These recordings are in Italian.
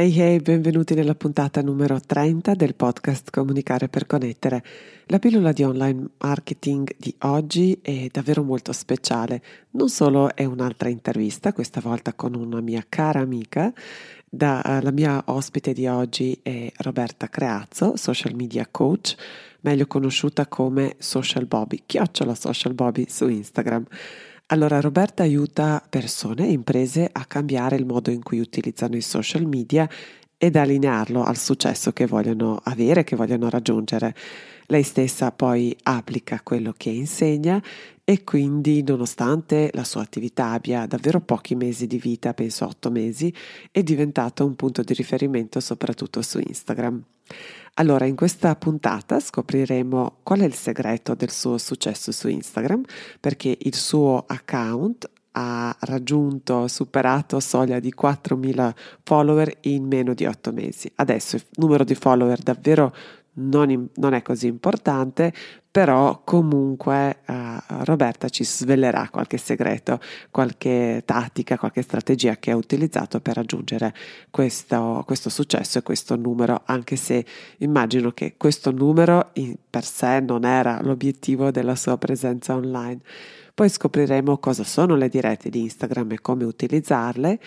Hey hey, benvenuti nella puntata numero 30 del podcast Comunicare per connettere. La pillola di online marketing di oggi è davvero molto speciale. Non solo è un'altra intervista, questa volta con una mia cara amica, da, uh, la mia ospite di oggi è Roberta Creazzo, social media coach, meglio conosciuta come Social Bobby, chiocciola Social Bobby su Instagram. Allora, Roberta aiuta persone e imprese a cambiare il modo in cui utilizzano i social media ed allinearlo al successo che vogliono avere, che vogliono raggiungere. Lei stessa poi applica quello che insegna e quindi nonostante la sua attività abbia davvero pochi mesi di vita, penso otto mesi, è diventata un punto di riferimento soprattutto su Instagram. Allora, in questa puntata scopriremo qual è il segreto del suo successo su Instagram, perché il suo account ha raggiunto, superato soglia di 4.000 follower in meno di 8 mesi. Adesso il numero di follower davvero non, in, non è così importante, però comunque uh, Roberta ci svelerà qualche segreto, qualche tattica, qualche strategia che ha utilizzato per raggiungere questo, questo successo e questo numero, anche se immagino che questo numero in per sé non era l'obiettivo della sua presenza online. Poi scopriremo cosa sono le dirette di Instagram e come utilizzarle,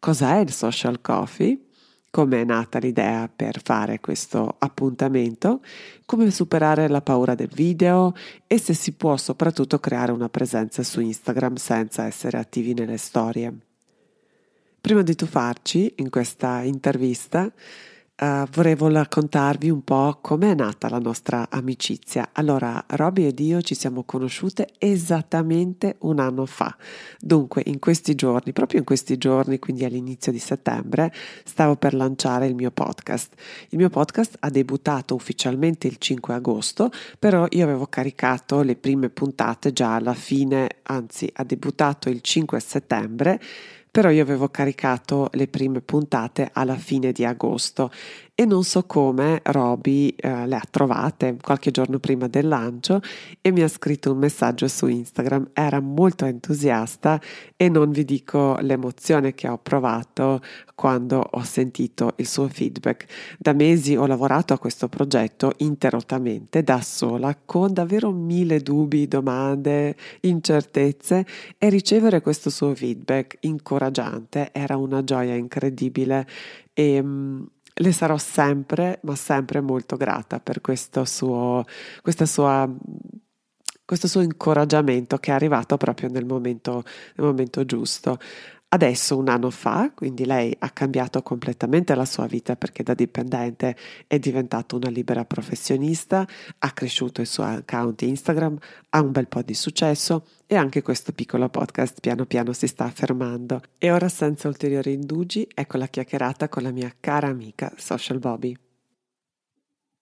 cos'è il social coffee come è nata l'idea per fare questo appuntamento, come superare la paura del video e se si può soprattutto creare una presenza su Instagram senza essere attivi nelle storie. Prima di tuffarci in questa intervista, Uh, volevo raccontarvi un po' come è nata la nostra amicizia. Allora, Roby ed io ci siamo conosciute esattamente un anno fa. Dunque, in questi giorni, proprio in questi giorni, quindi all'inizio di settembre, stavo per lanciare il mio podcast. Il mio podcast ha debuttato ufficialmente il 5 agosto, però io avevo caricato le prime puntate già alla fine, anzi, ha debuttato il 5 settembre però io avevo caricato le prime puntate alla fine di agosto e non so come Roby eh, le ha trovate qualche giorno prima del lancio e mi ha scritto un messaggio su Instagram. Era molto entusiasta e non vi dico l'emozione che ho provato quando ho sentito il suo feedback. Da mesi ho lavorato a questo progetto interrottamente da sola con davvero mille dubbi, domande, incertezze e ricevere questo suo feedback incoraggiante era una gioia incredibile e mm, le sarò sempre, ma sempre molto grata per questo suo, sua questo suo incoraggiamento che è arrivato proprio nel momento, nel momento giusto. Adesso, un anno fa, quindi lei ha cambiato completamente la sua vita perché da dipendente è diventata una libera professionista, ha cresciuto il suo account Instagram, ha un bel po' di successo e anche questo piccolo podcast piano piano si sta affermando. E ora senza ulteriori indugi, ecco la chiacchierata con la mia cara amica Social Bobby.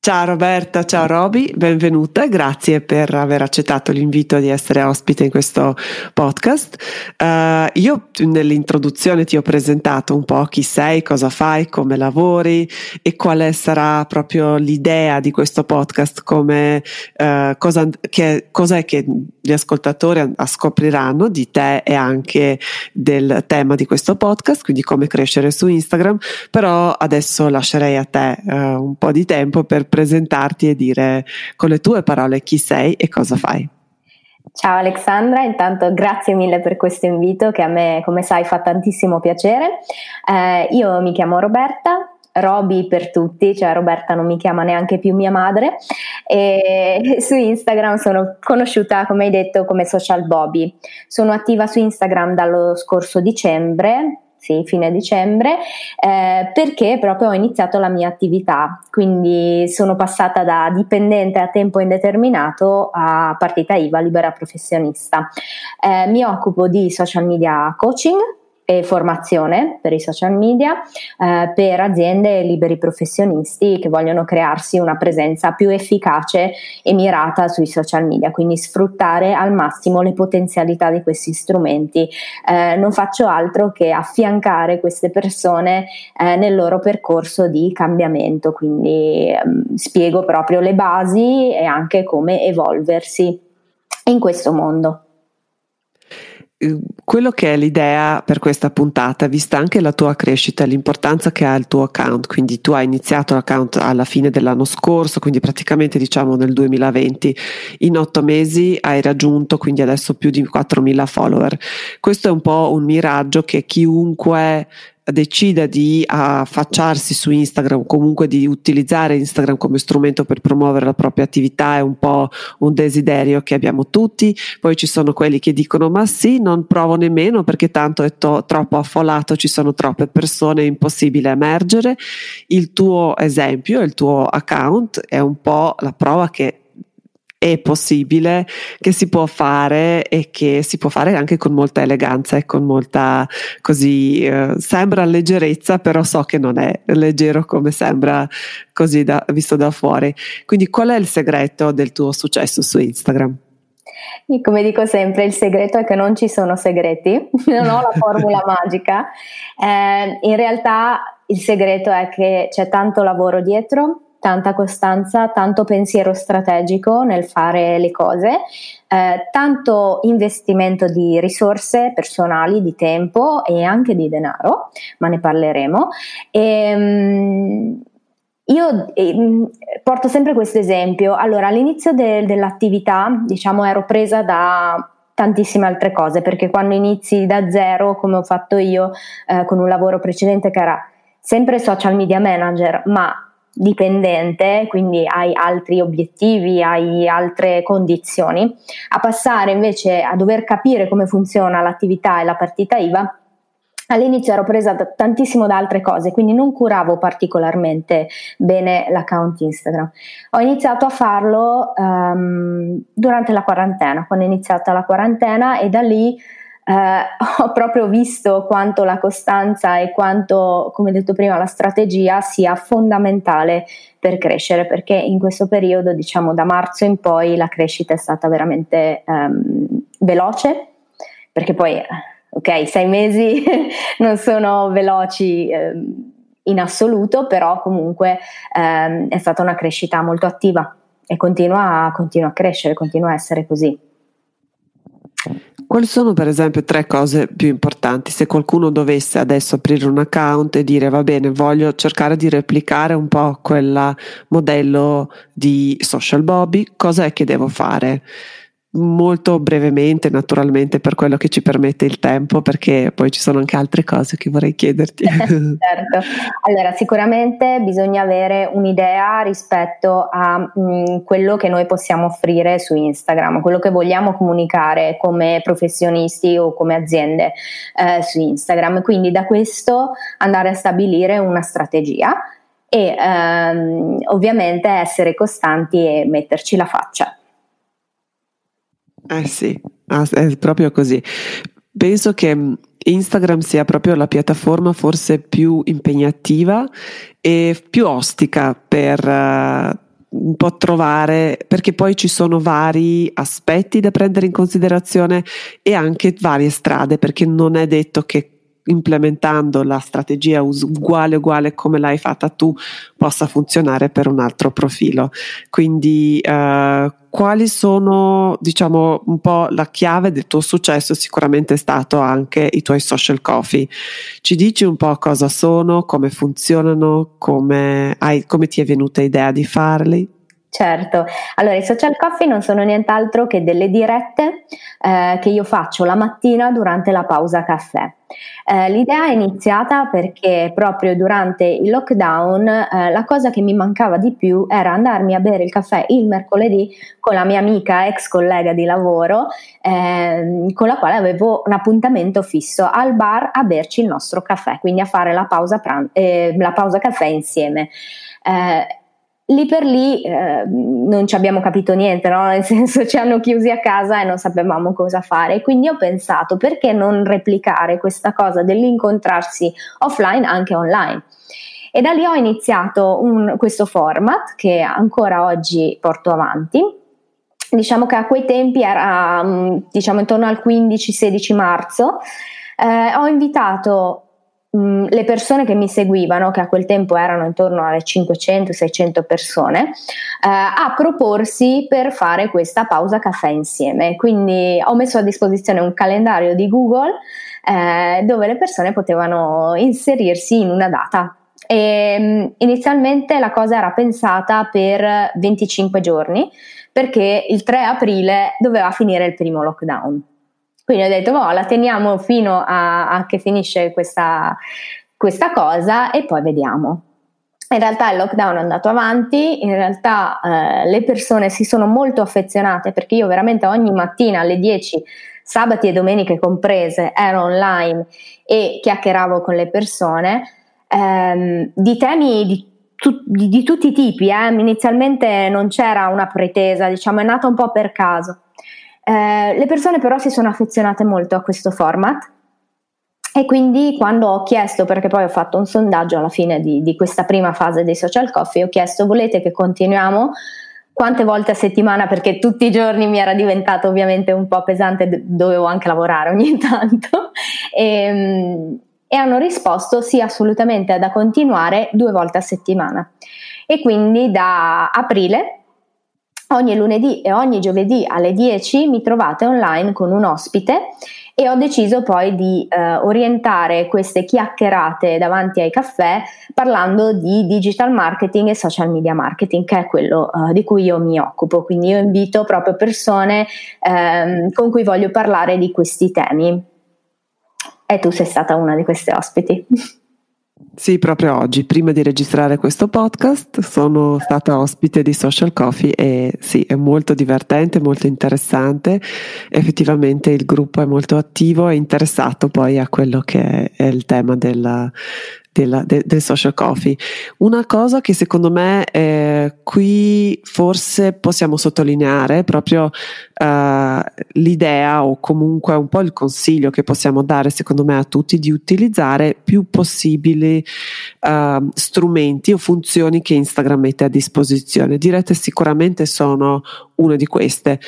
Ciao Roberta, ciao Roby, benvenuta, grazie per aver accettato l'invito di essere ospite in questo podcast. Uh, io nell'introduzione ti ho presentato un po' chi sei, cosa fai, come lavori e quale sarà proprio l'idea di questo podcast, come, uh, cosa, che, cos'è che gli ascoltatori scopriranno di te e anche del tema di questo podcast, quindi come crescere su Instagram, però adesso lascerei a te uh, un po' di tempo per presentarti e dire con le tue parole chi sei e cosa fai. Ciao Alexandra, intanto grazie mille per questo invito che a me, come sai, fa tantissimo piacere. Eh, io mi chiamo Roberta, Roby per tutti, cioè Roberta non mi chiama neanche più mia madre e su Instagram sono conosciuta come hai detto come social Bobby. Sono attiva su Instagram dallo scorso dicembre, sì, fine dicembre, eh, perché proprio ho iniziato la mia attività, quindi sono passata da dipendente a tempo indeterminato a partita IVA libera professionista. Eh, mi occupo di social media coaching, e formazione per i social media eh, per aziende e liberi professionisti che vogliono crearsi una presenza più efficace e mirata sui social media, quindi sfruttare al massimo le potenzialità di questi strumenti. Eh, non faccio altro che affiancare queste persone eh, nel loro percorso di cambiamento, quindi ehm, spiego proprio le basi e anche come evolversi in questo mondo. Quello che è l'idea per questa puntata, vista anche la tua crescita, l'importanza che ha il tuo account, quindi tu hai iniziato l'account alla fine dell'anno scorso, quindi praticamente diciamo nel 2020, in otto mesi hai raggiunto quindi adesso più di 4.000 follower. Questo è un po' un miraggio che chiunque decida di affacciarsi su Instagram, comunque di utilizzare Instagram come strumento per promuovere la propria attività è un po' un desiderio che abbiamo tutti. Poi ci sono quelli che dicono ma sì, non provo nemmeno perché tanto è to- troppo affollato, ci sono troppe persone, è impossibile emergere. Il tuo esempio, il tuo account è un po' la prova che è possibile, che si può fare e che si può fare anche con molta eleganza e con molta così eh, sembra leggerezza, però so che non è leggero come sembra così da, visto da fuori. Quindi qual è il segreto del tuo successo su Instagram? Come dico sempre, il segreto è che non ci sono segreti, non ho la formula magica. Eh, in realtà il segreto è che c'è tanto lavoro dietro, tanta costanza, tanto pensiero strategico nel fare le cose, eh, tanto investimento di risorse personali, di tempo e anche di denaro, ma ne parleremo. E, um, io eh, porto sempre questo esempio. Allora, all'inizio de- dell'attività, diciamo, ero presa da tantissime altre cose, perché quando inizi da zero, come ho fatto io eh, con un lavoro precedente che era sempre social media manager, ma dipendente, quindi hai altri obiettivi, hai altre condizioni, a passare invece a dover capire come funziona l'attività e la partita IVA, all'inizio ero presa da, tantissimo da altre cose, quindi non curavo particolarmente bene l'account Instagram. Ho iniziato a farlo um, durante la quarantena, quando è iniziata la quarantena e da lì eh, ho proprio visto quanto la costanza e quanto, come detto prima, la strategia sia fondamentale per crescere, perché in questo periodo, diciamo da marzo in poi, la crescita è stata veramente um, veloce, perché poi, ok, sei mesi non sono veloci. Um, in assoluto, però comunque um, è stata una crescita molto attiva e continua, continua a crescere, continua a essere così. Quali sono per esempio tre cose più importanti? Se qualcuno dovesse adesso aprire un account e dire va bene, voglio cercare di replicare un po' quel modello di social Bobby, cosa è che devo fare? Molto brevemente, naturalmente, per quello che ci permette il tempo, perché poi ci sono anche altre cose che vorrei chiederti. certo, allora sicuramente bisogna avere un'idea rispetto a mh, mm, quello che noi possiamo offrire su Instagram, quello che vogliamo comunicare come professionisti o come aziende eh, su Instagram. Quindi da questo andare a stabilire una strategia e ehm, ovviamente essere costanti e metterci la faccia. Eh sì, è proprio così. Penso che Instagram sia proprio la piattaforma forse più impegnativa e più ostica per uh, un po' trovare, perché poi ci sono vari aspetti da prendere in considerazione e anche varie strade, perché non è detto che implementando la strategia uguale uguale come l'hai fatta tu possa funzionare per un altro profilo. Quindi uh, quali sono, diciamo, un po' la chiave del tuo successo? Sicuramente è stato anche i tuoi social coffee. Ci dici un po' cosa sono, come funzionano, come, hai, come ti è venuta idea di farli? Certo, allora i social coffee non sono nient'altro che delle dirette eh, che io faccio la mattina durante la pausa caffè. Eh, l'idea è iniziata perché proprio durante il lockdown eh, la cosa che mi mancava di più era andarmi a bere il caffè il mercoledì con la mia amica ex collega di lavoro ehm, con la quale avevo un appuntamento fisso al bar a berci il nostro caffè, quindi a fare la pausa, pran- eh, la pausa caffè insieme. Lì per lì eh, non ci abbiamo capito niente, no? nel senso ci hanno chiusi a casa e non sapevamo cosa fare. Quindi ho pensato perché non replicare questa cosa dell'incontrarsi offline anche online. E da lì ho iniziato un, questo format che ancora oggi porto avanti. Diciamo che a quei tempi era mm, diciamo intorno al 15-16 marzo. Eh, ho invitato Mm, le persone che mi seguivano, che a quel tempo erano intorno alle 500-600 persone, eh, a proporsi per fare questa pausa caffè insieme. Quindi ho messo a disposizione un calendario di Google eh, dove le persone potevano inserirsi in una data. E, mm, inizialmente la cosa era pensata per 25 giorni perché il 3 aprile doveva finire il primo lockdown. Quindi ho detto, boh, la teniamo fino a, a che finisce questa, questa cosa e poi vediamo. In realtà il lockdown è andato avanti, in realtà eh, le persone si sono molto affezionate perché io veramente ogni mattina alle 10, sabati e domeniche comprese, ero online e chiacchieravo con le persone ehm, di temi di, tu, di, di tutti i tipi. Eh. Inizialmente non c'era una pretesa, diciamo, è nata un po' per caso. Eh, le persone però si sono affezionate molto a questo format e quindi quando ho chiesto, perché poi ho fatto un sondaggio alla fine di, di questa prima fase dei social coffee, ho chiesto volete che continuiamo? Quante volte a settimana? Perché tutti i giorni mi era diventato ovviamente un po' pesante, dovevo anche lavorare ogni tanto. E, ehm, e hanno risposto sì assolutamente da continuare due volte a settimana. E quindi da aprile Ogni lunedì e ogni giovedì alle 10 mi trovate online con un ospite e ho deciso poi di eh, orientare queste chiacchierate davanti ai caffè parlando di digital marketing e social media marketing, che è quello eh, di cui io mi occupo. Quindi io invito proprio persone ehm, con cui voglio parlare di questi temi. E tu sei stata una di queste ospiti. Sì, proprio oggi, prima di registrare questo podcast, sono stata ospite di Social Coffee e sì, è molto divertente, molto interessante. Effettivamente il gruppo è molto attivo e interessato poi a quello che è il tema della, della, de, del social coffee. Una cosa che secondo me eh, qui forse possiamo sottolineare proprio uh, l'idea o comunque un po' il consiglio che possiamo dare secondo me a tutti di utilizzare più possibili uh, strumenti o funzioni che Instagram mette a disposizione. Direte sicuramente sono una di queste.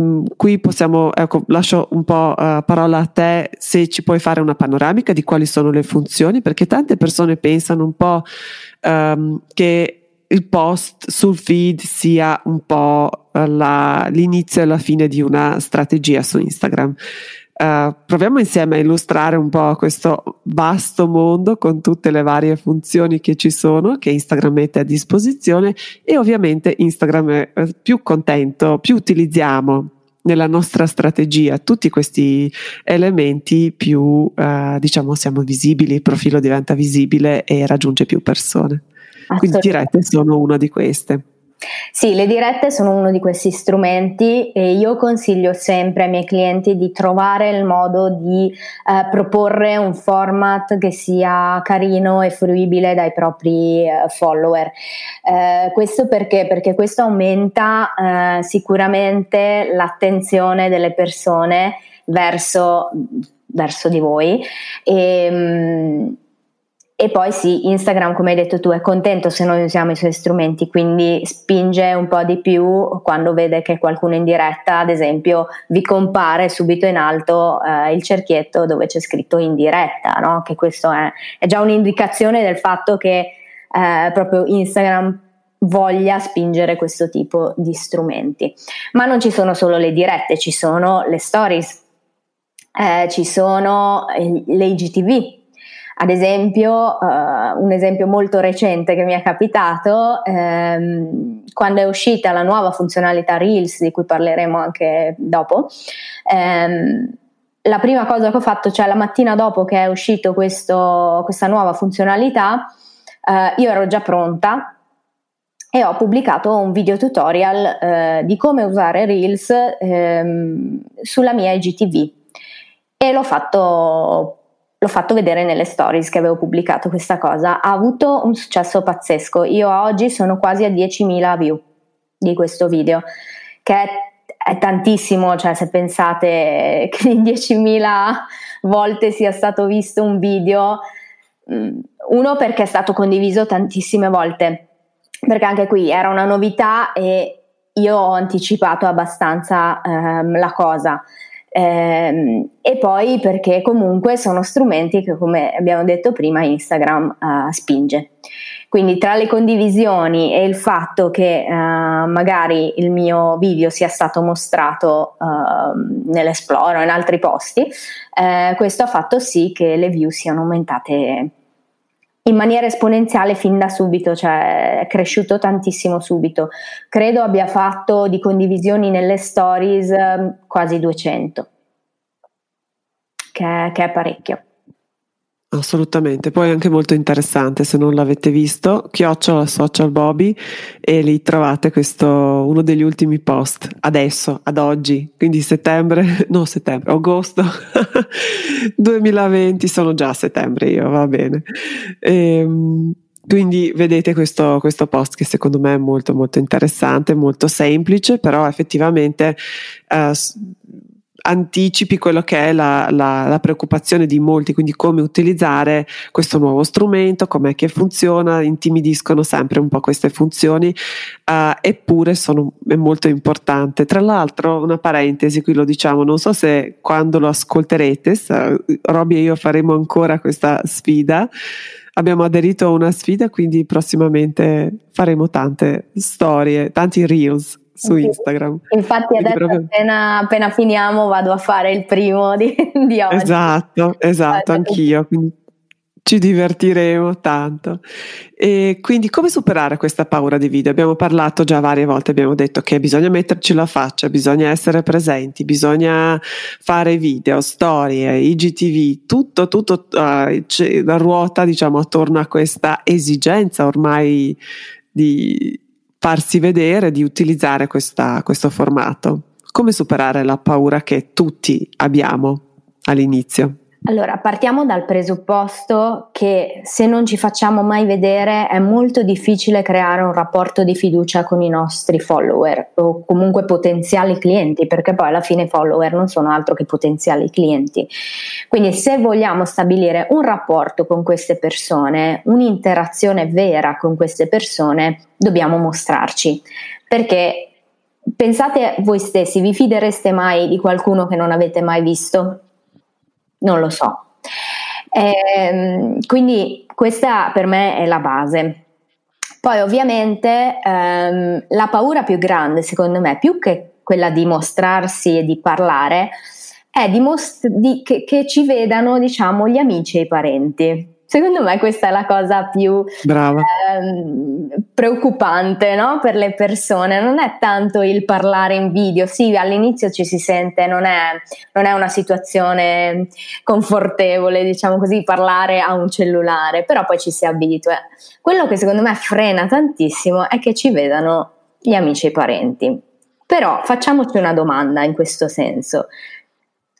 Mm, qui possiamo, ecco, lascio un po' uh, parola a te se ci puoi fare una panoramica di quali sono le funzioni, perché tante persone pensano un po' um, che il post sul feed sia un po' la, l'inizio e la fine di una strategia su Instagram. Uh, proviamo insieme a illustrare un po' questo vasto mondo con tutte le varie funzioni che ci sono, che Instagram mette a disposizione e ovviamente Instagram è eh, più contento, più utilizziamo nella nostra strategia tutti questi elementi più uh, diciamo siamo visibili, il profilo diventa visibile e raggiunge più persone. Quindi dirette sono una di queste. Sì, le dirette sono uno di questi strumenti e io consiglio sempre ai miei clienti di trovare il modo di eh, proporre un format che sia carino e fruibile dai propri eh, follower. Eh, questo perché? Perché questo aumenta eh, sicuramente l'attenzione delle persone verso, verso di voi e, mh, e poi sì, Instagram, come hai detto tu, è contento se noi usiamo i suoi strumenti, quindi spinge un po' di più quando vede che qualcuno in diretta, ad esempio, vi compare subito in alto eh, il cerchietto dove c'è scritto in diretta, no? che questo è, è, già un'indicazione del fatto che eh, proprio Instagram voglia spingere questo tipo di strumenti. Ma non ci sono solo le dirette, ci sono le stories, eh, ci sono le IGTV ad esempio, uh, un esempio molto recente che mi è capitato, ehm, quando è uscita la nuova funzionalità Reels, di cui parleremo anche dopo, ehm, la prima cosa che ho fatto, cioè la mattina dopo che è uscita questa nuova funzionalità, eh, io ero già pronta e ho pubblicato un video tutorial eh, di come usare Reels ehm, sulla mia IGTV. E l'ho fatto l'ho fatto vedere nelle stories che avevo pubblicato questa cosa, ha avuto un successo pazzesco. Io oggi sono quasi a 10.000 view di questo video, che è, è tantissimo, cioè se pensate che in 10.000 volte sia stato visto un video, mm, uno perché è stato condiviso tantissime volte, perché anche qui era una novità e io ho anticipato abbastanza ehm, la cosa. Eh, e poi perché comunque sono strumenti che, come abbiamo detto prima, Instagram uh, spinge. Quindi tra le condivisioni e il fatto che uh, magari il mio video sia stato mostrato uh, nell'Esplore o in altri posti, eh, questo ha fatto sì che le view siano aumentate in maniera esponenziale fin da subito, cioè è cresciuto tantissimo subito. Credo abbia fatto di condivisioni nelle stories ehm, quasi 200, che, che è parecchio. Assolutamente, poi è anche molto interessante se non l'avete visto, chiocciola social Bobby e lì trovate questo, uno degli ultimi post, adesso, ad oggi, quindi settembre, no settembre, agosto 2020, sono già a settembre io, va bene. E, ehm, quindi vedete questo, questo, post che secondo me è molto molto interessante, molto semplice, però effettivamente eh, anticipi quello che è la, la, la, preoccupazione di molti, quindi come utilizzare questo nuovo strumento, com'è che funziona, intimidiscono sempre un po' queste funzioni, uh, eppure sono, è molto importante. Tra l'altro, una parentesi, qui lo diciamo, non so se quando lo ascolterete, Roby e io faremo ancora questa sfida. Abbiamo aderito a una sfida, quindi prossimamente faremo tante storie, tanti reels su Instagram. Infatti adesso proprio... appena, appena, finiamo vado a fare il primo di, di oggi. Esatto, esatto, anch'io. Quindi ci divertiremo tanto. E quindi come superare questa paura di video? Abbiamo parlato già varie volte, abbiamo detto che bisogna metterci la faccia, bisogna essere presenti, bisogna fare video, storie, IGTV, tutto, tutto uh, la ruota diciamo attorno a questa esigenza ormai di farsi vedere, di utilizzare questa, questo formato. Come superare la paura che tutti abbiamo all'inizio? Allora, partiamo dal presupposto che se non ci facciamo mai vedere è molto difficile creare un rapporto di fiducia con i nostri follower o comunque potenziali clienti, perché poi alla fine i follower non sono altro che potenziali clienti. Quindi se vogliamo stabilire un rapporto con queste persone, un'interazione vera con queste persone, dobbiamo mostrarci, perché pensate voi stessi, vi fidereste mai di qualcuno che non avete mai visto? Non lo so. Eh, quindi questa per me è la base. Poi ovviamente ehm, la paura più grande, secondo me, più che quella di mostrarsi e di parlare, è di most- di, che, che, ci vedano, diciamo, gli amici e i parenti. Secondo me questa è la cosa più ehm, preoccupante no? per le persone, non è tanto il parlare in video, sì all'inizio ci si sente, non è, non è una situazione confortevole diciamo così parlare a un cellulare, però poi ci si abitua. Quello che secondo me frena tantissimo è che ci vedano gli amici e i parenti. Però facciamoci una domanda in questo senso.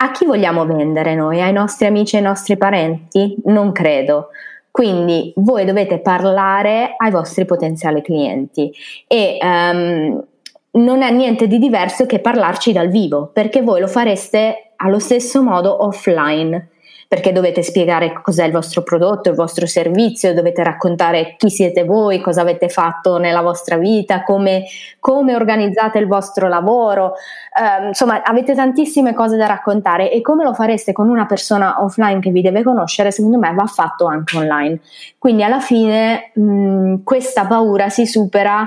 A chi vogliamo vendere noi? Ai nostri amici e ai nostri parenti? Non credo. Quindi voi dovete parlare ai vostri potenziali clienti e um, non è niente di diverso che parlarci dal vivo, perché voi lo fareste allo stesso modo offline perché dovete spiegare cos'è il vostro prodotto, il vostro servizio, dovete raccontare chi siete voi, cosa avete fatto nella vostra vita, come, come organizzate il vostro lavoro, eh, insomma avete tantissime cose da raccontare e come lo fareste con una persona offline che vi deve conoscere, secondo me va fatto anche online. Quindi alla fine mh, questa paura si supera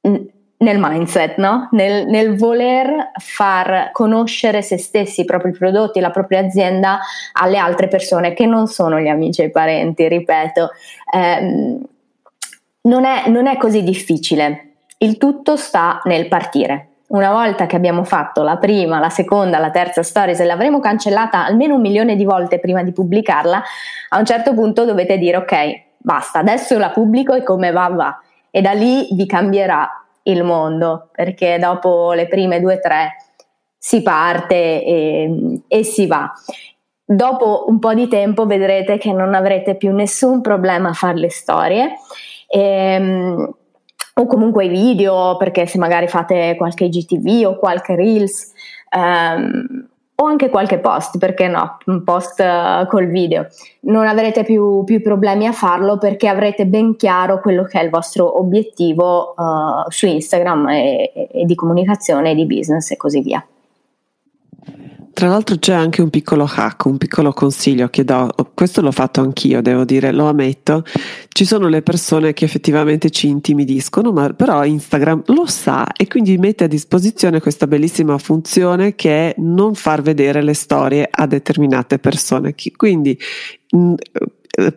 mh, nel mindset, no? nel, nel, voler far conoscere se stessi, i propri prodotti, la propria azienda alle altre persone che non sono gli amici e i parenti, ripeto. Eh, non, è, non è così difficile, il tutto sta nel partire. Una volta che abbiamo fatto la prima, la seconda, la terza story, se l'avremo cancellata almeno un milione di volte prima di pubblicarla, a un certo punto dovete dire ok, basta, adesso la pubblico e come va va. E da lì vi cambierà il mondo, perché dopo le prime due o tre si parte e, e si va. dopo un po' di tempo vedrete che non avrete più nessun problema a fare le storie. E, ehm, o comunque i video, perché se magari fate qualche GTV o qualche Reels, um, o anche qualche post, perché no, un post uh, col video. Non avrete più, più, problemi a farlo perché avrete ben chiaro quello che è il vostro obiettivo uh, su Instagram e, e di comunicazione e di business e così via. Tra l'altro c'è anche un piccolo hack, un piccolo consiglio che do, questo l'ho fatto anch'io, devo dire, lo ammetto. Ci sono le persone che effettivamente ci intimidiscono, ma però Instagram lo sa e quindi mette a disposizione questa bellissima funzione che è non far vedere le storie a determinate persone. Quindi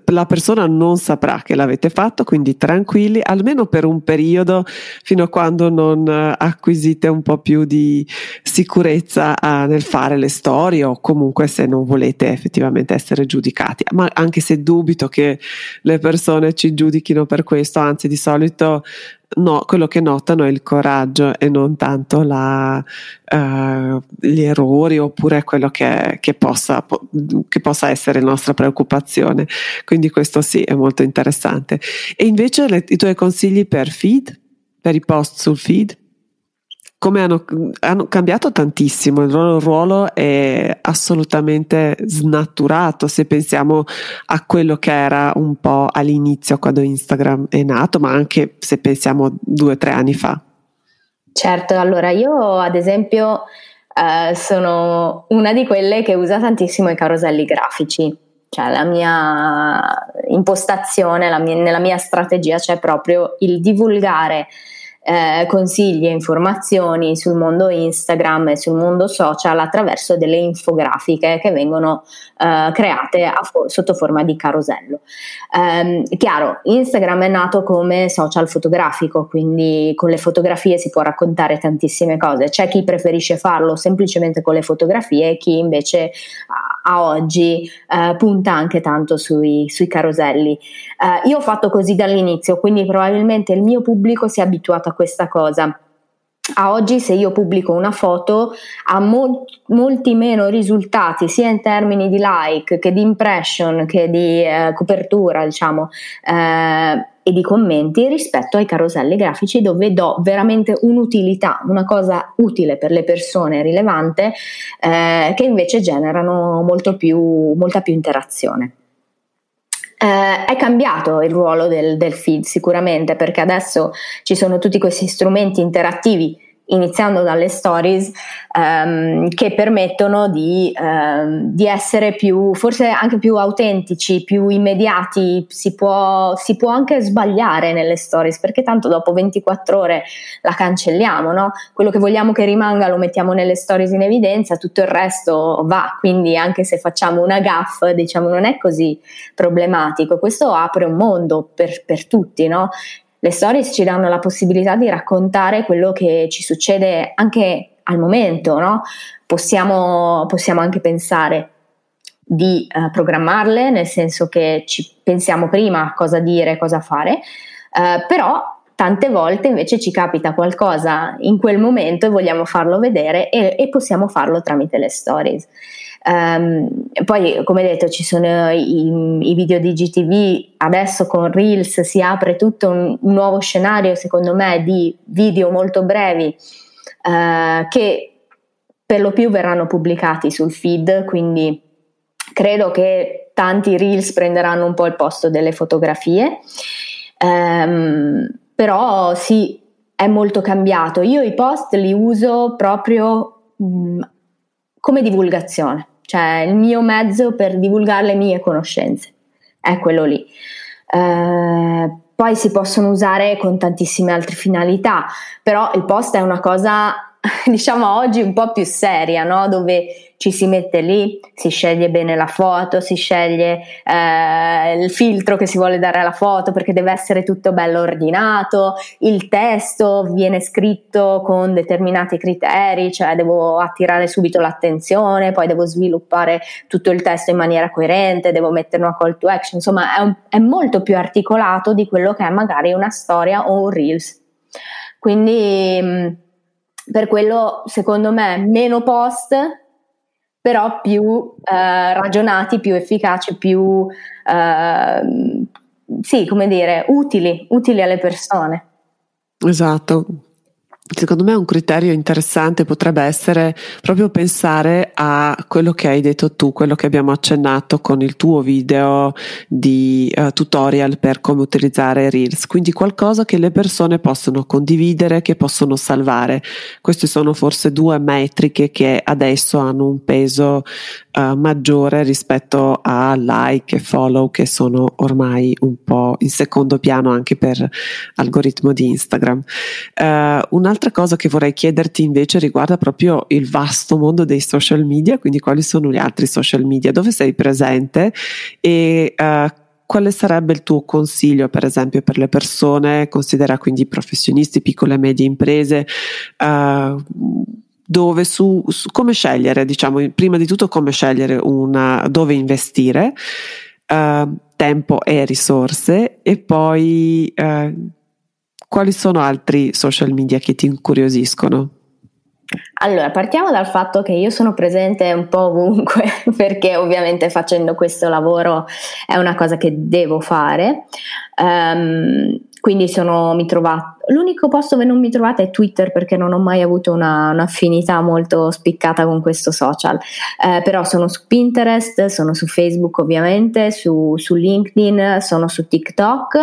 la persona non saprà che l'avete fatto, quindi tranquilli, almeno per un periodo, fino a quando non eh, acquisite un po' più di sicurezza uh, nel fare le storie o comunque se non volete effettivamente essere giudicati. Ma anche se dubito che le persone ci giudichino per questo, anzi di solito no, quello che notano è il coraggio e non tanto la, uh, gli errori oppure quello che, che, possa, che, possa, essere nostra preoccupazione. Quindi questo sì è molto interessante. E invece le, i tuoi consigli per feed, per i post sul feed? Come hanno, hanno, cambiato tantissimo, il loro ruolo è assolutamente snaturato se pensiamo a quello che era un po' all'inizio quando Instagram è nato, ma anche se pensiamo due o tre anni fa. Certo, allora io ad esempio eh, sono una di quelle che usa tantissimo i caroselli grafici, cioè la mia impostazione, la mia, nella mia strategia c'è proprio il divulgare eh, consigli e informazioni sul mondo Instagram e sul mondo social attraverso delle infografiche che vengono eh, create fo- sotto forma di carosello. Eh, chiaro, Instagram è nato come social fotografico, quindi con le fotografie si può raccontare tantissime cose. C'è chi preferisce farlo semplicemente con le fotografie e chi invece a, a oggi eh, punta anche tanto sui, sui caroselli. Eh, io ho fatto così dall'inizio, quindi probabilmente il mio pubblico si è abituato a questa cosa. A oggi se io pubblico una foto ha mol- molti meno risultati sia in termini di like che di impression che di eh, copertura diciamo eh, e di commenti rispetto ai caroselli grafici dove do veramente un'utilità, una cosa utile per le persone, rilevante, eh, che invece generano più, molta più interazione. Eh, è cambiato il ruolo del, del feed sicuramente perché adesso ci sono tutti questi strumenti interattivi iniziando dalle stories ehm, che permettono di, ehm, di, essere più, forse anche più autentici, più immediati, si può, si può, anche sbagliare nelle stories perché tanto dopo 24 ore la cancelliamo, no? quello che vogliamo che rimanga lo mettiamo nelle stories in evidenza, tutto il resto va, quindi anche se facciamo una gaff diciamo non è così problematico, questo apre un mondo per, per tutti, no? Le stories ci danno la possibilità di raccontare quello che ci succede anche al momento, no? possiamo, possiamo, anche pensare di uh, programmarle, nel senso che ci pensiamo prima cosa dire, cosa fare, uh, però tante volte invece ci capita qualcosa in quel momento e vogliamo farlo vedere e, e possiamo farlo tramite le stories. Um, poi, come detto, ci sono i, i, video di GTV, adesso con Reels si apre tutto un, un nuovo scenario, secondo me, di video molto brevi uh, che per lo più verranno pubblicati sul feed, quindi credo che tanti Reels prenderanno un po' il posto delle fotografie. Um, però sì, è molto cambiato. Io i post li uso proprio mh, mm, come divulgazione cioè il mio mezzo per divulgare le mie conoscenze, è quello lì. Eh, poi si possono usare con tantissime altre finalità, però il post è una cosa, diciamo oggi, un po' più seria, no? dove ci si mette lì, si sceglie bene la foto, si sceglie eh, il filtro che si vuole dare alla foto perché deve essere tutto bello ordinato, il testo viene scritto con determinati criteri, cioè devo attirare subito l'attenzione, poi devo sviluppare tutto il testo in maniera coerente, devo mettere una call to action, insomma è, un, è molto più articolato di quello che è magari una storia o un reels. Quindi mm, per quello secondo me meno post però più eh, ragionati, più efficaci, più, eh, sì, come dire, utili, utili alle persone. Esatto, Secondo me un criterio interessante potrebbe essere proprio pensare a quello che hai detto tu, quello che abbiamo accennato con il tuo video di uh, tutorial per come utilizzare Reels, quindi qualcosa che le persone possono condividere, che possono salvare. Queste sono forse due metriche che adesso hanno un peso uh, maggiore rispetto a like e follow che sono ormai un po' in secondo piano anche per algoritmo di Instagram. Uh, un'altra cosa che vorrei chiederti invece riguarda proprio il vasto mondo dei social media, quindi quali sono gli altri social media, dove sei presente? E uh, quale sarebbe il tuo consiglio, per esempio, per le persone, considera quindi professionisti, piccole e medie imprese, uh, dove su, su, come scegliere, diciamo, prima di tutto come scegliere una, dove investire, uh, tempo e risorse e poi uh, quali sono altri social media che ti incuriosiscono? Allora, partiamo dal fatto che io sono presente un po' ovunque, perché ovviamente facendo questo lavoro è una cosa che devo fare. Um, quindi sono, mi trovate. L'unico posto dove non mi trovate è Twitter perché non ho mai avuto una, un'affinità molto spiccata con questo social. Eh, però sono su Pinterest, sono su Facebook ovviamente, su, su LinkedIn, sono su TikTok.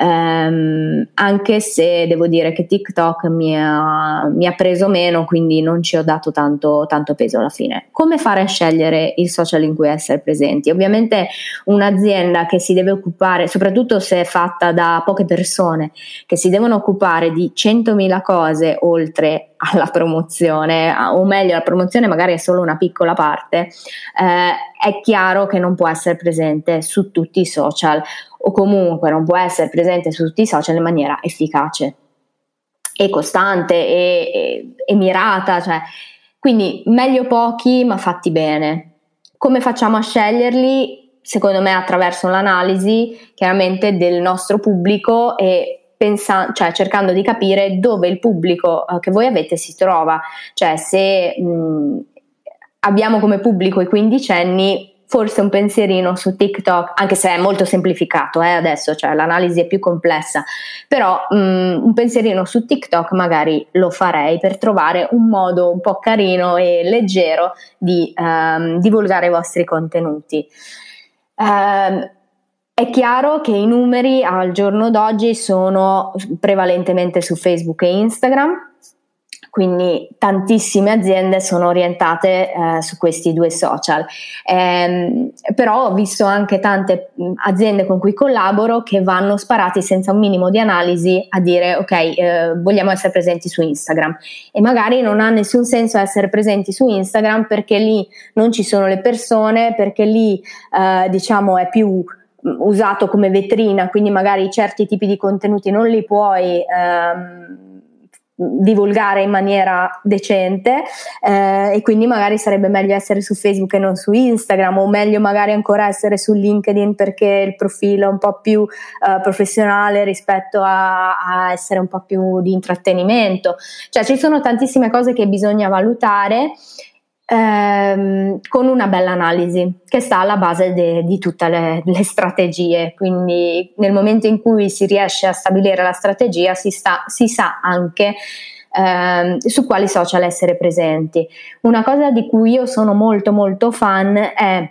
Ehm, anche se devo dire che TikTok mi ha, mi ha, preso meno, quindi non ci ho dato tanto, tanto peso alla fine. Come fare a scegliere il social in cui essere presenti? Ovviamente un'azienda che si deve occupare, soprattutto se è fatta da poche persone, che si devono occupare di 100.000 cose oltre alla promozione, o meglio la promozione magari è solo una piccola parte, eh, è chiaro che non può essere presente su tutti i social o comunque non può essere presente su tutti i social in maniera efficace e costante e, e, e mirata, cioè, quindi meglio pochi ma fatti bene. Come facciamo a sceglierli? Secondo me attraverso l'analisi chiaramente del nostro pubblico e Pensa, cioè cercando di capire dove il pubblico uh, che voi avete si trova, cioè se mh, abbiamo come pubblico i quindicenni, forse un pensierino su TikTok, anche se è molto semplificato eh, adesso, cioè l'analisi è più complessa, però mh, un pensierino su TikTok magari lo farei per trovare un modo un po' carino e leggero di um, divulgare i vostri contenuti. Um, è chiaro che i numeri al giorno d'oggi sono prevalentemente su Facebook e Instagram, quindi tantissime aziende sono orientate eh, su questi due social. Eh, però ho visto anche tante aziende con cui collaboro che vanno sparati senza un minimo di analisi a dire ok, eh, vogliamo essere presenti su Instagram e magari non ha nessun senso essere presenti su Instagram perché lì non ci sono le persone, perché lì eh, diciamo è più usato come vetrina, quindi magari certi tipi di contenuti non li puoi ehm, divulgare in maniera decente eh, e quindi magari sarebbe meglio essere su Facebook e non su Instagram o meglio magari ancora essere su LinkedIn perché il profilo è un po' più eh, professionale rispetto a, a, essere un po' più di intrattenimento. Cioè ci sono tantissime cose che bisogna valutare ehm, con una bella analisi che sta alla base de, di tutte le, le, strategie. Quindi nel momento in cui si riesce a stabilire la strategia si, sta, si sa anche ehm, su quali social essere presenti. Una cosa di cui io sono molto molto fan è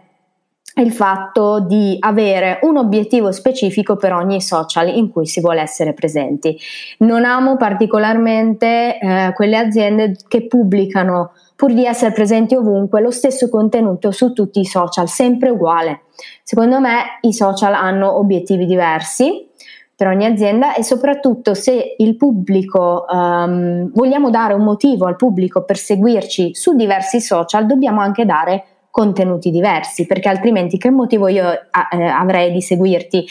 il fatto di avere un obiettivo specifico per ogni social in cui si vuole essere presenti. Non amo particolarmente eh, quelle aziende che pubblicano pur di essere presenti ovunque, lo stesso contenuto su tutti i social, sempre uguale. Secondo me i social hanno obiettivi diversi per ogni azienda e soprattutto se il pubblico um, vogliamo dare un motivo al pubblico per seguirci su diversi social, dobbiamo anche dare contenuti diversi, perché altrimenti che motivo io eh, avrei di seguirti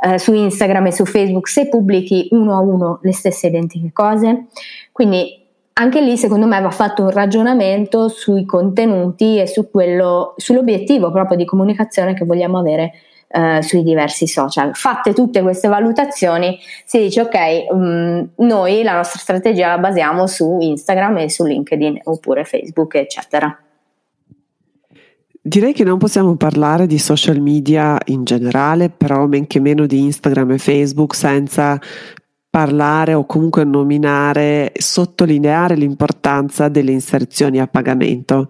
eh, su Instagram e su Facebook se pubblichi uno a uno le stesse identiche cose? Quindi anche lì secondo me va fatto un ragionamento sui contenuti e su quello, sull'obiettivo proprio di comunicazione che vogliamo avere eh, sui diversi social. Fatte tutte queste valutazioni, si dice ok, um, noi la nostra strategia la basiamo su Instagram e su LinkedIn oppure Facebook, eccetera. Direi che non possiamo parlare di social media in generale, però men che meno di Instagram e Facebook senza parlare o comunque nominare, sottolineare l'importanza delle inserzioni a pagamento.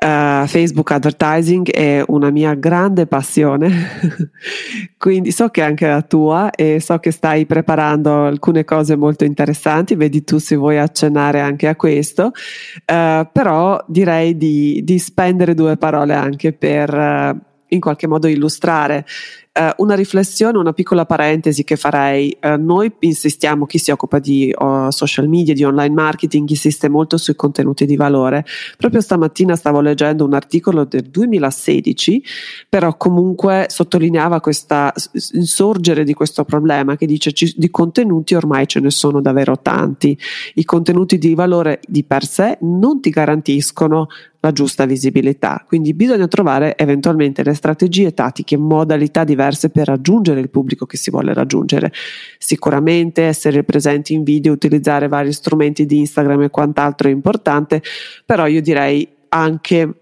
Uh, Facebook Advertising è una mia grande passione, quindi so che è anche la tua e so che stai preparando alcune cose molto interessanti, vedi tu se vuoi accennare anche a questo, uh, però direi di, di, spendere due parole anche per uh, in qualche modo illustrare Uh, una riflessione, una piccola parentesi che farei. Uh, noi insistiamo, chi si occupa di uh, social media, di online marketing, insiste molto sui contenuti di valore. Proprio stamattina stavo leggendo un articolo del 2016, però comunque sottolineava questa insorgere di questo problema che dice ci, di contenuti ormai ce ne sono davvero tanti. I contenuti di valore di per sé non ti garantiscono la giusta visibilità. Quindi bisogna trovare eventualmente le strategie tattiche, modalità diverse per raggiungere il pubblico che si vuole raggiungere. Sicuramente essere presenti in video, utilizzare vari strumenti di Instagram e quant'altro è importante, però io direi anche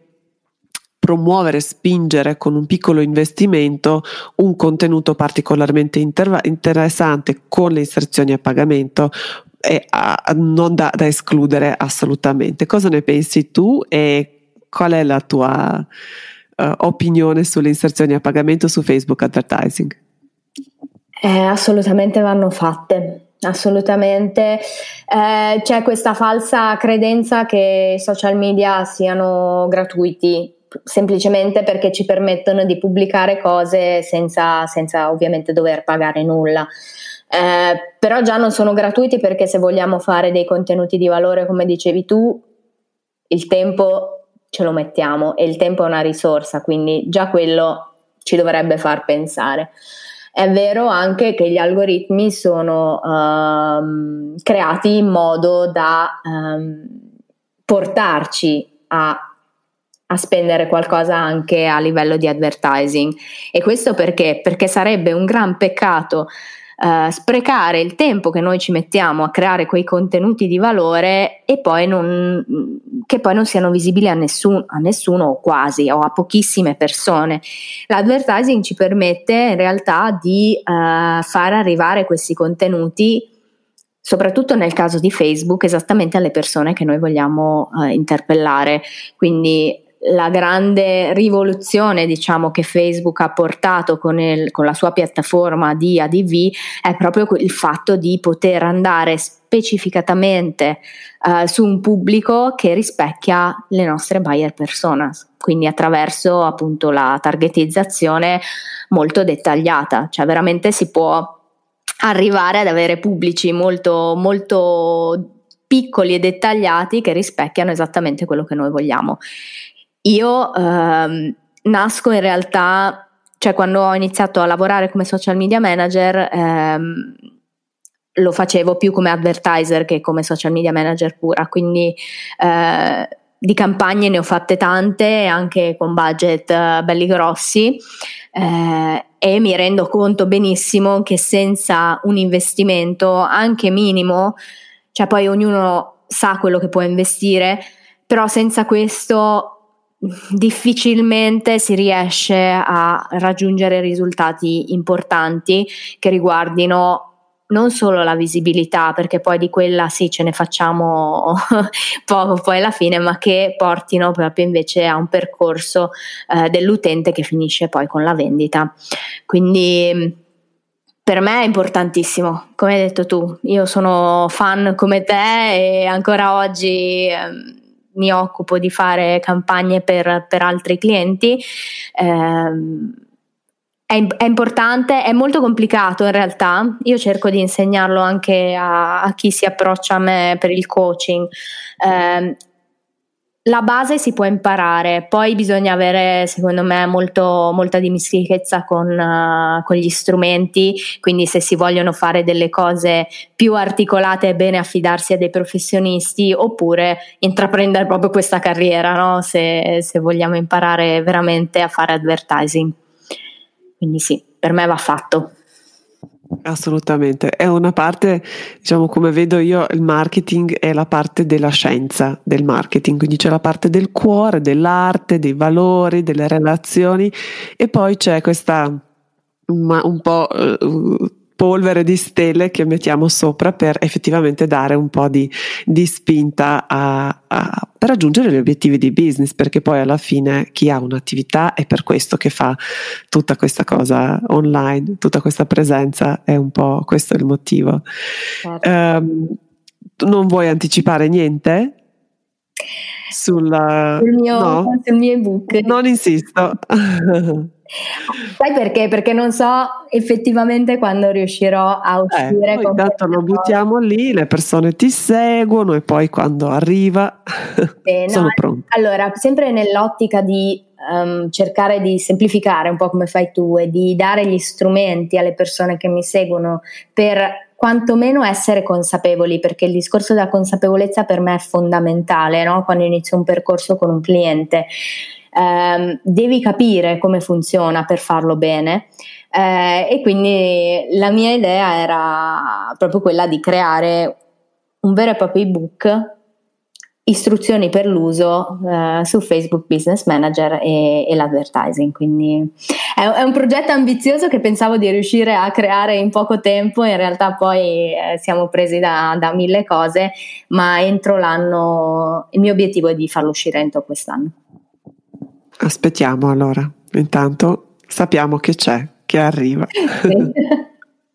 promuovere, spingere con un piccolo investimento un contenuto particolarmente inter- interessante con le inserzioni a pagamento è a, non da, da, escludere assolutamente. Cosa ne pensi tu e qual è la tua uh, opinione sulle inserzioni a pagamento su Facebook Advertising? Eh, assolutamente vanno fatte. Assolutamente, eh, c'è questa falsa credenza che i social media siano gratuiti, semplicemente perché ci permettono di pubblicare cose senza, senza ovviamente dover pagare nulla. Eh, però già non sono gratuiti perché se vogliamo fare dei contenuti di valore, come dicevi tu, il tempo ce lo mettiamo e il tempo è una risorsa, quindi già quello ci dovrebbe far pensare. È vero anche che gli algoritmi sono um, creati in modo da um, portarci a a spendere qualcosa anche a livello di advertising. E questo perché? Perché sarebbe un gran peccato uh, sprecare il tempo che noi ci mettiamo a creare quei contenuti di valore e poi non, che poi non siano visibili a, nessun, a nessuno o quasi o a pochissime persone. L'advertising ci permette in realtà di uh, far arrivare questi contenuti soprattutto nel caso di Facebook, esattamente alle persone che noi vogliamo uh, interpellare. Quindi la grande rivoluzione diciamo, che Facebook ha portato con, il, con, la sua piattaforma di ADV è proprio il fatto di poter andare specificatamente uh, su un pubblico che rispecchia le nostre buyer personas, quindi attraverso appunto la targetizzazione molto dettagliata, cioè veramente si può arrivare ad avere pubblici molto, molto piccoli e dettagliati che rispecchiano esattamente quello che noi vogliamo. Io ehm, nasco in realtà, cioè quando ho iniziato a lavorare come social media manager, ehm, lo facevo più come advertiser che come social media manager pura, quindi eh, di campagne ne ho fatte tante, anche con budget eh, belli grossi. Eh, e mi rendo conto benissimo che senza un investimento anche minimo, cioè poi ognuno sa quello che può investire, però senza questo difficilmente si riesce a raggiungere risultati importanti che riguardino non solo la visibilità, perché poi di quella sì ce ne facciamo poco poi alla fine, ma che portino proprio invece a un percorso eh, dell'utente che finisce poi con la vendita. Quindi per me è importantissimo, come hai detto tu, io sono fan come te e ancora oggi eh, mi occupo di fare campagne per, per altri clienti. Eh, è, è, importante, è molto complicato in realtà. Io cerco di insegnarlo anche a, a chi si approccia a me per il coaching. Eh, la base si può imparare, poi bisogna avere, secondo me, molto, molta dimestichezza con, uh, con, gli strumenti, quindi se si vogliono fare delle cose più articolate è bene affidarsi a dei professionisti oppure intraprendere proprio questa carriera, no? se, se vogliamo imparare veramente a fare advertising. Quindi sì, per me va fatto. Assolutamente, è una parte, diciamo come vedo io, il marketing è la parte della scienza del marketing, quindi c'è la parte del cuore, dell'arte, dei valori, delle relazioni e poi c'è questa ma un po' uh, polvere di stelle che mettiamo sopra per effettivamente dare un po' di, di spinta a, a, per raggiungere gli obiettivi di business, perché poi alla fine chi ha un'attività è per questo che fa tutta questa cosa online, tutta questa presenza, è un po' questo il motivo. Certo. Um, non vuoi anticipare niente? Sulla... Sul mio, no? sul mio ebook. Non insisto. Sai perché? Perché non so effettivamente quando riuscirò a eh, uscire. Eh, intanto lo buttiamo lì, le persone ti seguono e poi quando arriva eh, sono no, pronti. Allora, sempre nell'ottica di um, cercare di semplificare un po' come fai tu e di dare gli strumenti alle persone che mi seguono per quantomeno essere consapevoli, perché il discorso della consapevolezza per me è fondamentale no? quando inizio un percorso con un cliente eh, devi capire come funziona per farlo bene. Eh, e quindi la mia idea era proprio quella di creare un vero e proprio ebook istruzioni per l'uso eh, su Facebook Business Manager e, e l'advertising. Quindi è, è, un progetto ambizioso che pensavo di riuscire a creare in poco tempo, in realtà poi eh, siamo presi da, da, mille cose, ma entro l'anno il mio obiettivo è di farlo uscire entro quest'anno. Aspettiamo allora, intanto sappiamo che c'è, che arriva.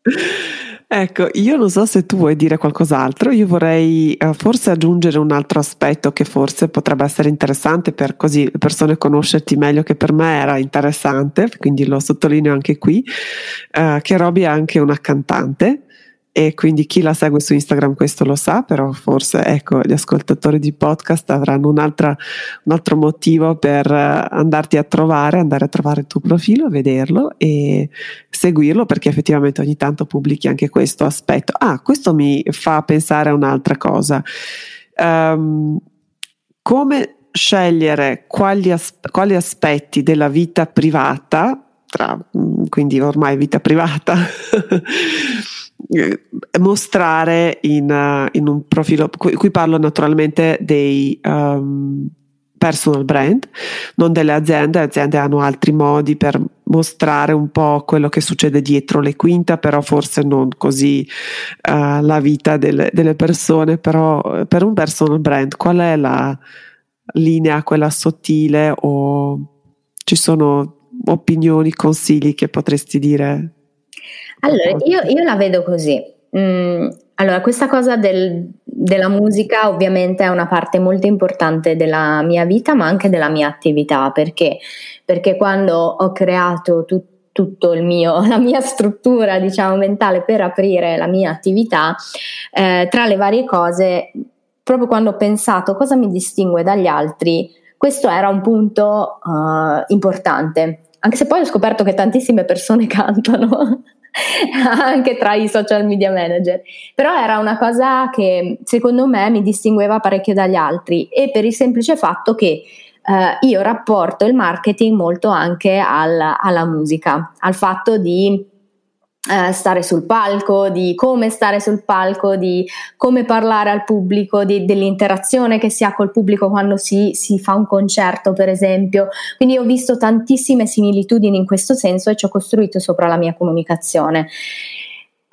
ecco, io non so se tu vuoi dire qualcos'altro, io vorrei eh, forse aggiungere un altro aspetto che forse potrebbe essere interessante per così le persone conoscerti meglio che per me era interessante, quindi lo sottolineo anche qui, eh, che Roby è anche una cantante e quindi chi la segue su Instagram questo lo sa, però forse ecco, gli ascoltatori di podcast avranno un altro motivo per eh, andarti a trovare, andare a trovare il tuo profilo, vederlo e seguirlo perché effettivamente ogni tanto pubblichi anche questo aspetto. Ah, questo mi fa pensare a un'altra cosa. Um, come scegliere quali, as- quali aspetti della vita privata, tra, quindi ormai vita privata, mostrare in, uh, in, un profilo, qui, qui, parlo naturalmente dei um, personal brand, non delle aziende, le aziende hanno altri modi per mostrare un po' quello che succede dietro le quinte, però forse non così uh, la vita delle, delle persone, però per un personal brand qual è la linea, quella sottile? O ci sono opinioni, consigli che potresti dire? Allora, io, io la vedo così. Mm, allora, questa cosa del, della musica ovviamente è una parte molto importante della mia vita, ma anche della mia attività, perché? Perché quando ho creato tutto tutto il mio, la mia struttura diciamo mentale per aprire la mia attività, eh, tra le varie cose, proprio quando ho pensato cosa mi distingue dagli altri, questo era un punto uh, importante, anche se poi ho scoperto che tantissime persone cantano anche tra i social media manager. Però era una cosa che secondo me mi distingueva parecchio dagli altri e per il semplice fatto che Uh, io rapporto il marketing molto anche al, alla musica, al fatto di Uh, stare sul palco, di come stare sul palco, di come parlare al pubblico, di, dell'interazione che si ha col pubblico quando si, si, fa un concerto, per esempio. Quindi ho visto tantissime similitudini in questo senso e ci ho costruito sopra la mia comunicazione.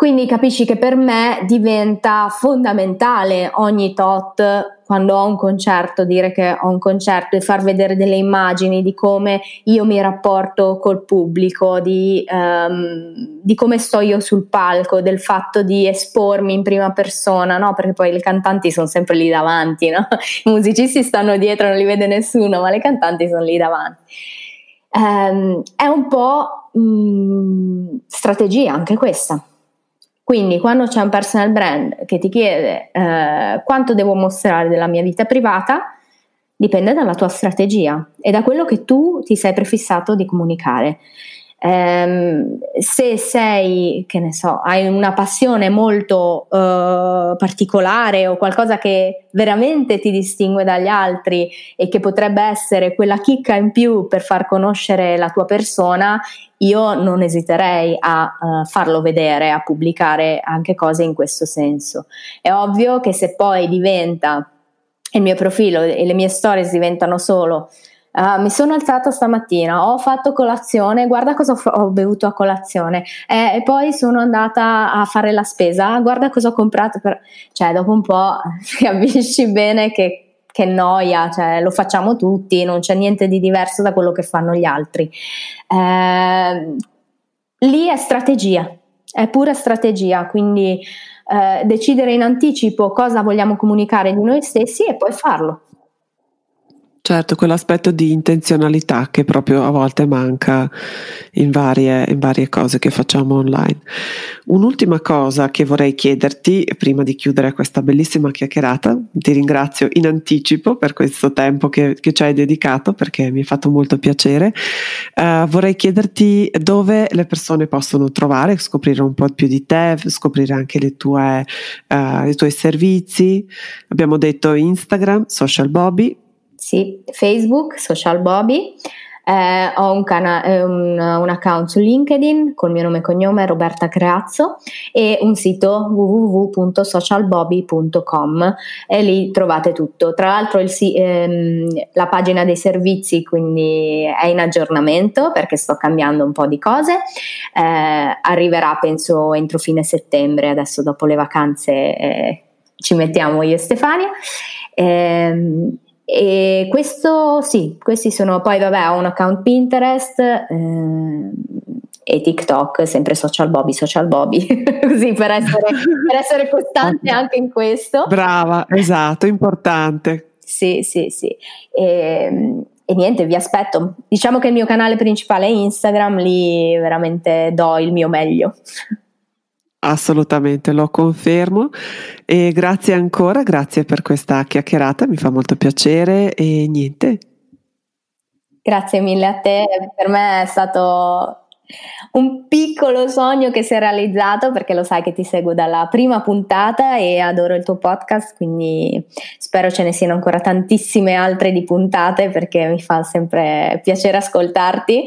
Quindi capisci che per me diventa fondamentale ogni tot quando ho un concerto, dire che ho un concerto e far vedere delle immagini di come io mi rapporto col pubblico, di, um, di come sto io sul palco, del fatto di espormi in prima persona, no? Perché poi i cantanti sono sempre lì davanti, no? I musicisti stanno dietro, non li vede nessuno, ma le cantanti sono lì davanti. Um, è un po' mh, mm, strategia anche questa quindi quando c'è un personal brand che ti chiede eh, quanto devo mostrare della mia vita privata, dipende dalla tua strategia e da quello che tu ti sei prefissato di comunicare. Ehm, se sei, che ne so, hai una passione molto eh, particolare o qualcosa che veramente ti distingue dagli altri e che potrebbe essere quella chicca in più per far conoscere la tua persona, io non esiterei a uh, farlo vedere, a pubblicare anche cose in questo senso. È ovvio che se poi diventa il mio profilo e le mie stories diventano solo Uh, mi sono alzata stamattina, ho fatto colazione, guarda cosa ho, bevuto a colazione eh, e poi sono andata a fare la spesa, guarda cosa ho comprato, per... cioè dopo un po' capisci bene che, che noia, cioè, lo facciamo tutti, non c'è niente di diverso da quello che fanno gli altri. Eh, lì è strategia, è pura strategia, quindi eh, decidere in anticipo cosa vogliamo comunicare di noi stessi e poi farlo. Certo, quell'aspetto di intenzionalità che proprio a volte manca in varie, in varie, cose che facciamo online. Un'ultima cosa che vorrei chiederti prima di chiudere questa bellissima chiacchierata, ti ringrazio in anticipo per questo tempo che, che ci hai dedicato perché mi ha fatto molto piacere. Uh, vorrei chiederti dove le persone possono trovare, scoprire un po' più di te, scoprire anche tue, uh, i tuoi servizi. Abbiamo detto Instagram, Social Bobby, sì, Facebook, Social Bobby. Eh, ho un, cana- eh, un, un, account su LinkedIn col mio nome e cognome Roberta Creazzo e un sito www.socialbobby.com e lì trovate tutto. Tra l'altro il, ehm, la pagina dei servizi quindi è in aggiornamento perché sto cambiando un po' di cose. Eh, arriverà penso entro fine settembre, adesso dopo le vacanze eh, ci mettiamo io e Stefania. Eh, e questo sì, questi sono poi vabbè ho un account Pinterest eh, e TikTok, sempre social Bobby, social Bobby, così per essere, per essere costante anche in questo. Brava, esatto, importante. Sì, sì, sì. E, e niente, vi aspetto. Diciamo che il mio canale principale è Instagram, lì veramente do il mio meglio. Assolutamente, lo confermo e grazie ancora, grazie per questa chiacchierata, mi fa molto piacere e niente. Grazie mille a te, per me è stato un piccolo sogno che si è realizzato perché lo sai che ti seguo dalla prima puntata e adoro il tuo podcast, quindi spero ce ne siano ancora tantissime altre di puntate perché mi fa sempre piacere ascoltarti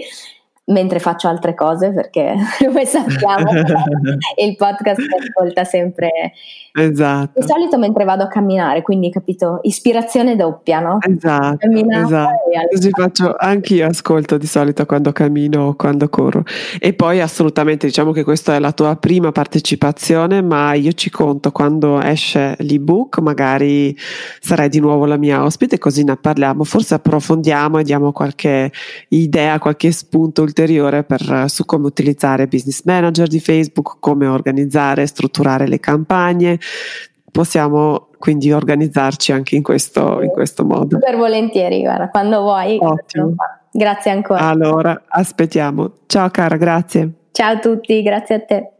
mentre faccio altre cose perché come sappiamo il podcast ascolta sempre esatto di solito mentre vado a camminare quindi capito ispirazione doppia no? esatto, esatto. così faccio anch'io ascolto di solito quando cammino o quando corro e poi assolutamente diciamo che questa è la tua prima partecipazione ma io ci conto quando esce l'ebook magari sarai di nuovo la mia ospite così ne parliamo forse approfondiamo e diamo qualche idea qualche spunto ulteriore per, su come utilizzare Business Manager di Facebook, come organizzare e strutturare le campagne. Possiamo quindi organizzarci anche in questo, in questo modo. Super volentieri, guarda, quando vuoi. Ottimo. Grazie ancora. Allora, aspettiamo. Ciao cara, grazie. Ciao a tutti, grazie a te.